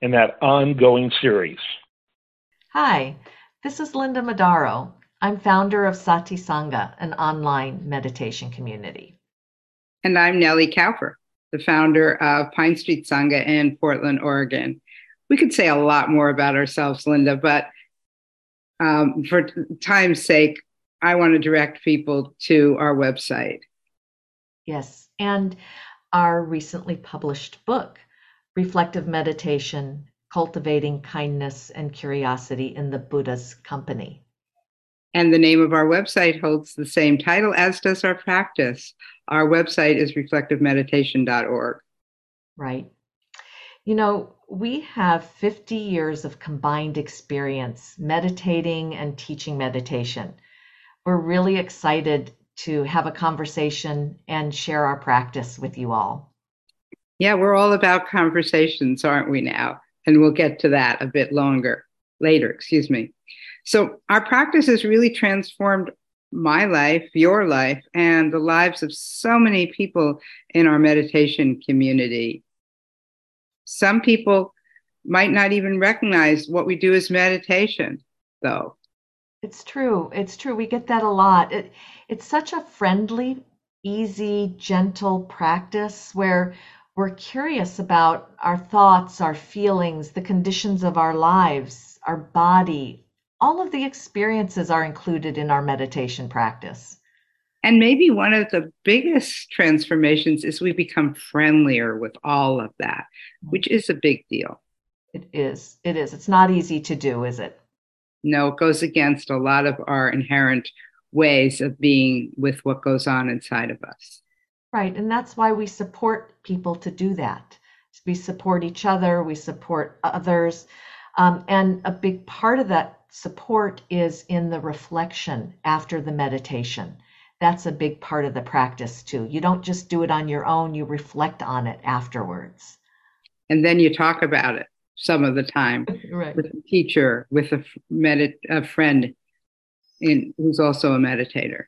in that ongoing series. Hi, this is Linda Modaro. I'm founder of Sati Sangha, an online meditation community. And I'm Nelly Kaufer, the founder of Pine Street Sangha in Portland, Oregon. We could say a lot more about ourselves, Linda, but um, for time's sake, I want to direct people to our website. Yes, and our recently published book, reflective meditation, cultivating kindness and curiosity in the Buddha's company. And the name of our website holds the same title, as does our practice. Our website is reflectivemeditation.org. Right. You know, we have 50 years of combined experience meditating and teaching meditation. We're really excited to have a conversation and share our practice with you all. Yeah, we're all about conversations, aren't we now? And we'll get to that a bit longer later, excuse me. So, our practice has really transformed my life, your life, and the lives of so many people in our meditation community. Some people might not even recognize what we do as meditation, though. It's true. It's true. We get that a lot. It, it's such a friendly, easy, gentle practice where we're curious about our thoughts, our feelings, the conditions of our lives, our body. All of the experiences are included in our meditation practice. And maybe one of the biggest transformations is we become friendlier with all of that, mm-hmm. which is a big deal. It is. It is. It's not easy to do, is it? No, it goes against a lot of our inherent ways of being with what goes on inside of us. Right. And that's why we support people to do that. We support each other, we support others. Um, and a big part of that support is in the reflection after the meditation. That's a big part of the practice too. You don't just do it on your own, you reflect on it afterwards. And then you talk about it some of the time right. with a teacher, with a, medit- a friend in, who's also a meditator.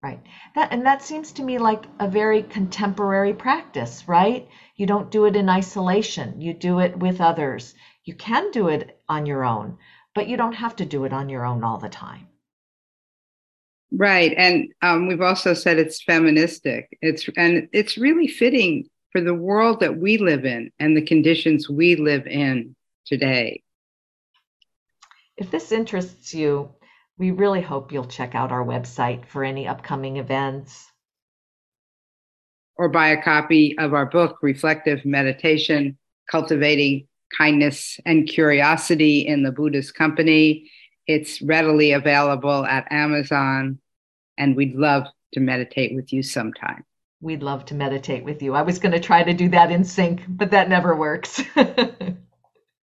Right. That and that seems to me like a very contemporary practice, right? You don't do it in isolation. You do it with others. You can do it on your own, but you don't have to do it on your own all the time. Right. And um, we've also said it's feministic. It's and it's really fitting for the world that we live in and the conditions we live in today. If this interests you, we really hope you'll check out our website for any upcoming events. Or buy a copy of our book, Reflective Meditation Cultivating Kindness and Curiosity in the Buddha's Company. It's readily available at Amazon, and we'd love to meditate with you sometime. We'd love to meditate with you. I was going to try to do that in sync, but that never works.